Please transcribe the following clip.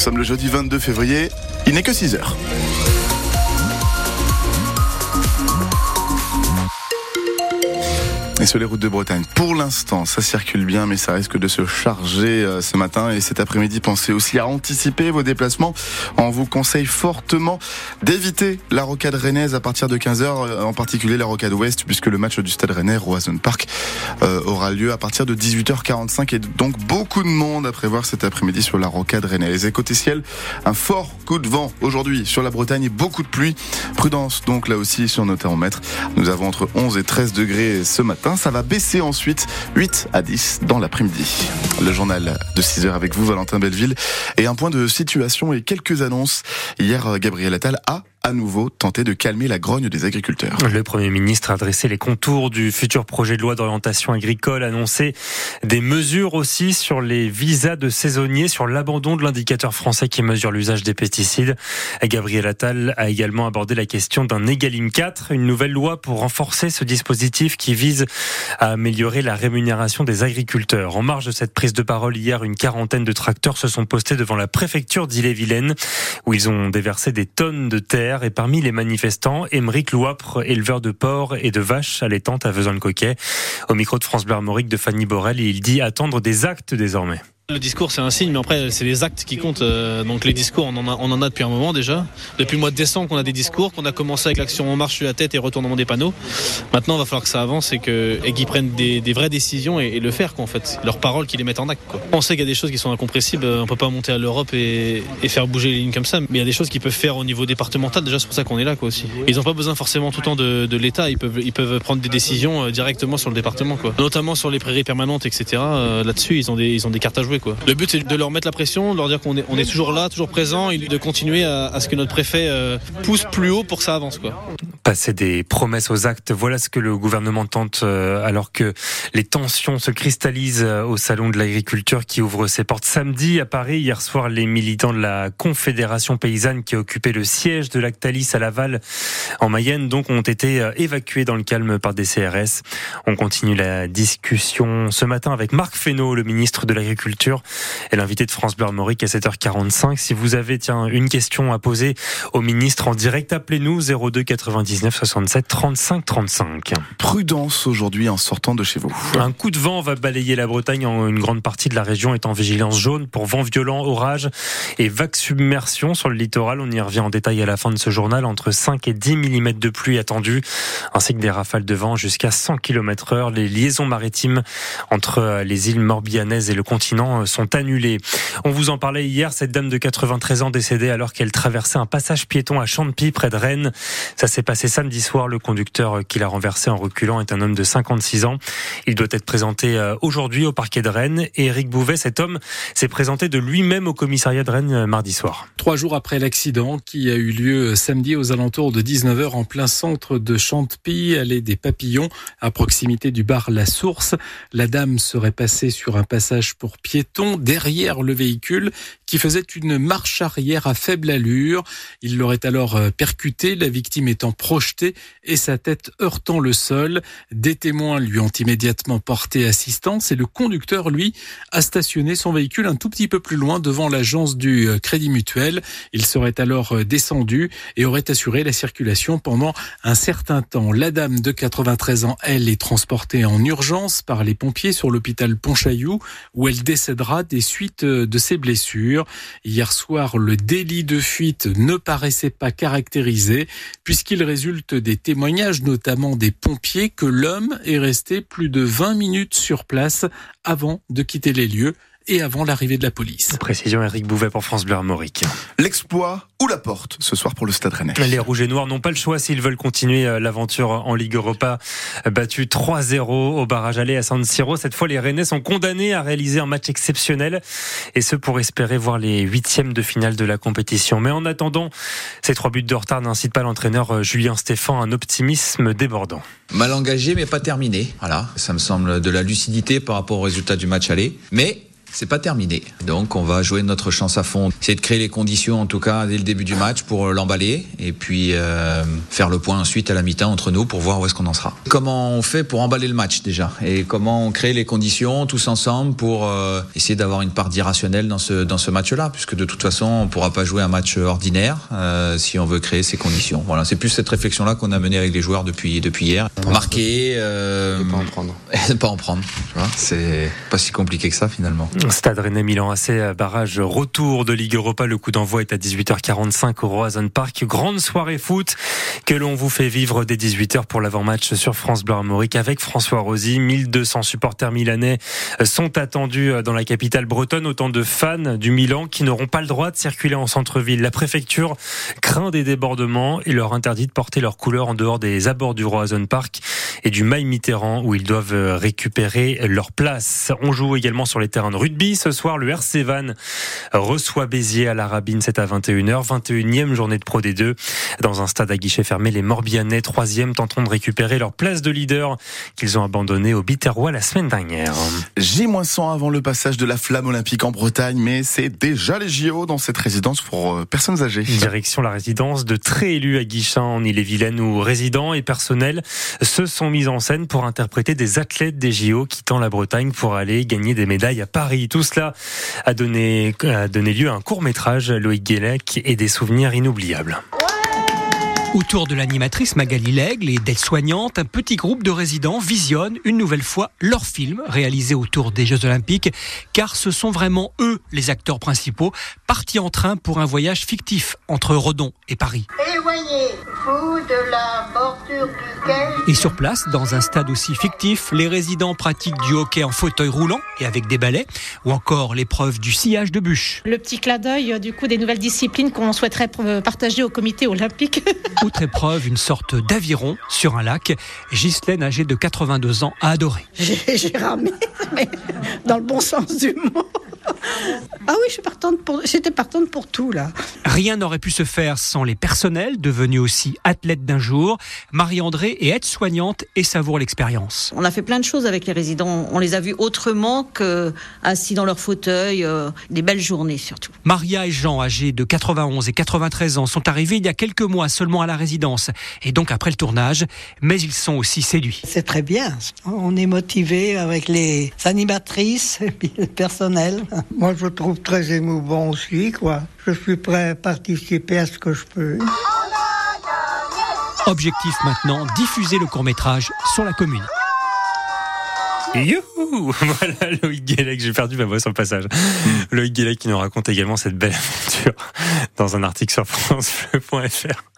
sommes le jeudi 22 février, il n'est que 6 heures. Et sur les routes de Bretagne, pour l'instant, ça circule bien, mais ça risque de se charger euh, ce matin et cet après-midi. Pensez aussi à anticiper vos déplacements. On vous conseille fortement d'éviter la rocade rennaise à partir de 15h, euh, en particulier la rocade ouest, puisque le match du Stade Rennais, Roison Park, euh, aura lieu à partir de 18h45 et donc beaucoup de monde à prévoir cet après-midi sur la rocade rennaise. Et côté ciel, un fort coup de vent aujourd'hui sur la Bretagne et beaucoup de pluie. Prudence donc là aussi sur nos thermomètres. Nous avons entre 11 et 13 degrés ce matin. Ça va baisser ensuite 8 à 10 dans l'après-midi. Le journal de 6 heures avec vous, Valentin Belleville. Et un point de situation et quelques annonces. Hier, Gabriel Attal a à nouveau tenter de calmer la grogne des agriculteurs. Le Premier ministre a dressé les contours du futur projet de loi d'orientation agricole, annoncé des mesures aussi sur les visas de saisonniers, sur l'abandon de l'indicateur français qui mesure l'usage des pesticides. Gabriel Attal a également abordé la question d'un Egalim 4, une nouvelle loi pour renforcer ce dispositif qui vise à améliorer la rémunération des agriculteurs. En marge de cette prise de parole hier, une quarantaine de tracteurs se sont postés devant la préfecture d'Ille-et-Vilaine où ils ont déversé des tonnes de terre et parmi les manifestants, Émeric Louapre, éleveur de porcs et de vaches allaitantes à Vezin-le-Coquet. Au micro de France Bleu de Fanny Borel, il dit attendre des actes désormais. Le discours, c'est un signe, mais après, c'est les actes qui comptent. Euh, donc les discours, on en, a, depuis un moment déjà. Depuis le mois de décembre qu'on a des discours, qu'on a commencé avec l'action En marche la tête et retournement des panneaux. Maintenant, il va falloir que ça avance et qu'ils prennent des, vraies décisions et, le faire, quoi, en fait. Leurs paroles, qu'ils les mettent en acte. Quoi. On sait qu'il y a des choses qui sont incompressibles. On peut pas monter à l'Europe et, faire bouger les lignes comme ça. Mais il y a des choses qu'ils peuvent faire au niveau départemental. Déjà, c'est pour ça qu'on est là, quoi, aussi. Ils n'ont pas besoin forcément tout le temps de, l'État. Ils peuvent, prendre des décisions euh, directement sur le département, quoi. Notamment sur les prairies permanentes, etc. Euh, là-dessus, ils ont des cartes à jouer, quoi. Le but, c'est de leur mettre la pression, de leur dire qu'on est, on est toujours là, toujours présent, et de continuer à, ce que notre préfet euh, pousse plus haut pour que ça avance. Quoi. Passer des promesses aux actes, voilà ce que le gouvernement tente euh, alors que les tensions se cristallisent euh, au Salon de l'agriculture qui ouvre ses portes samedi à Paris. Hier soir, les militants de la Confédération paysanne qui occupaient le siège de Lactalis à Laval en Mayenne donc ont été évacués dans le calme par des CRS. On continue la discussion ce matin avec Marc Fesneau, le ministre de l'Agriculture et invité de France Bleu Armorique à 7h45. Si vous avez tiens une question à poser au ministre en direct, appelez-nous 02 99 67 35 35. Prudence aujourd'hui en sortant de chez vous. Un coup de vent va balayer la Bretagne. Une grande partie de la région est en vigilance jaune pour vent violent, orage et vague submersion sur le littoral. On y revient en détail à la fin de ce journal. Entre 5 et 10 mm de pluie attendus, ainsi que des rafales de vent jusqu'à 100 km heure. Les liaisons maritimes entre les îles Morbihanaises et le continent sont annulées. On vous en parlait hier, cette dame de 93 ans décédée alors qu'elle traversait un passage piéton à Champy près de Rennes. Ça s'est passé samedi soir. Le conducteur qui l'a renversé en reculant est un homme de 56 ans. Il doit être présenté euh, aujourd'hui au parquet de Rennes. Et Eric Bouvet, cet homme, s'est présenté de lui-même au commissariat de Rennes euh, mardi soir. Trois jours après l'accident qui a eu lieu samedi aux alentours de 19h en plein centre de Champy, allée des Papillons, à proximité du bar La Source, la dame serait passée sur un passage pour piétons derrière le véhicule qui faisait une marche arrière à faible allure. Il l'aurait alors euh, percuté, la victime étant projetée et sa tête heurtant le sol. Des témoins lui ont immédiatement porté assistance et le conducteur, lui, a stationné son véhicule un tout petit peu plus loin devant l'agence du euh, Crédit Mutuel. Il serait alors euh, descendu et aurait assuré la circulation pendant un certain temps. La dame de 93 ans, elle, est transportée en urgence par les pompiers sur l'hôpital Pontchaillou où elle des suites de ses blessures. Hier soir, le délit de fuite ne paraissait pas caractérisé puisqu'il résulte des témoignages, notamment des pompiers, que l'homme est resté plus de 20 minutes sur place avant de quitter les lieux et avant l'arrivée de la police. Précision Eric Bouvet pour France Bleu Armorique. L'exploit ou la porte ce soir pour le Stade Rennais. Les Rouges et Noirs n'ont pas le choix s'ils veulent continuer euh, l'aventure en Ligue Europa. Battu 3-0 au barrage aller à San Siro. Cette fois, les Rennais sont condamnés à réaliser un match exceptionnel et ce pour espérer voir les huitièmes de finale de la compétition. Mais en attendant, ces trois buts de retard n'incitent pas l'entraîneur euh, Julien Stéphan à un optimisme débordant. Mal engagé mais pas terminé. Voilà, ça me semble de la lucidité par rapport au résultat du match aller. Mais C'est pas terminé. Donc on va jouer notre chance à fond. C'est de créer les conditions en tout cas dès le début du match pour l'emballer et puis euh, faire le point ensuite à la mi-temps entre nous pour voir où est-ce qu'on en sera. Comment on fait pour emballer le match déjà? Et comment on crée les conditions tous ensemble pour euh, essayer d'avoir une part d'irrationnel dans ce dans ce match-là? Puisque de toute façon on pourra pas jouer un match ordinaire euh, si on veut créer ces conditions. Voilà, c'est plus cette réflexion-là qu'on a menée avec les joueurs depuis depuis hier. Marquer, euh, pas en prendre, pas en prendre. C'est pas si compliqué que ça finalement. Stade Rennais Milan AC barrage retour de Ligue Europa. Le coup d'envoi est à 18h45 au Roazhon Park. Grande soirée foot que l'on vous fait vivre dès 18h pour l'avant-match sur France Bleu Armorique avec François Rosy. 1200 supporters milanais sont attendus dans la capitale bretonne. Autant de fans du Milan qui n'auront pas le droit de circuler en centre-ville. La préfecture craint des débordements et leur interdit de porter leurs couleurs en dehors des abords du Roazhon Park et du Maï Mitterrand où ils doivent récupérer leur place. On joue également sur les terrains de rugby. Ce soir, le RC Van reçoit Béziers à la Rabine. C'est à 21h. 21e journée de Pro D2. Dans un stade à guichet fermé, les Morbihanais, troisième, tenteront de récupérer leur place de leader qu'ils ont abandonné au Biterrois la semaine dernière. J-100 avant le passage de la flamme olympique en Bretagne, mais c'est déjà les JO dans cette résidence pour euh, personnes âgées. Direction la résidence de très élus à Guichin en Ille-et-Vilaine où résidents et personnels se sont mis en scène pour interpréter des athlètes des JO quittant la Bretagne pour aller gagner des médailles à Paris. Tout cela a donné, a donné lieu à un court métrage, Loïc Guélec, et des souvenirs inoubliables. Autour de l'animatrice Magali Lègle et d'aides-soignantes, un petit groupe de résidents visionne une nouvelle fois leur film réalisé autour des Jeux Olympiques, car ce sont vraiment eux les acteurs principaux, partis en train pour un voyage fictif entre Redon et Paris. Éloignez-vous de la bordure. Et sur place, dans un stade aussi fictif, les résidents pratiquent du hockey en fauteuil roulant et avec des balais, ou encore l'épreuve du sillage de bûche. Le petit clin d'œil du coup des nouvelles disciplines qu'on souhaiterait partager au comité olympique. Autre épreuve, une sorte d'aviron sur un lac. Ghislaine, âgée de 82 ans, a adoré. J'ai ramé, mais dans le bon sens du mot. Ah oui, je suis partante pour, j'étais partante pour tout là. Rien n'aurait pu se faire sans les personnels, devenus aussi athlètes d'un jour. Marie-André est aide-soignante et savoure l'expérience. On a fait plein de choses avec les résidents. On les a vus autrement que assis dans leur fauteuil. Euh, des belles journées surtout. Maria et Jean, âgés de 91 et 93 ans, sont arrivés il y a quelques mois seulement à la résidence et donc après le tournage, mais ils sont aussi séduits. C'est très bien. On est motivé avec les animatrices et puis le personnel. Moi, je trouve très émouvant aussi, quoi. Je suis prêt à participer à ce que je peux. Objectif maintenant, diffuser le court-métrage sur la commune. Youhou Voilà Loïc Guélec, j'ai perdu ma voix sur le passage. Loïc Guélec qui nous raconte également cette belle aventure dans un article sur FranceFleu.fr.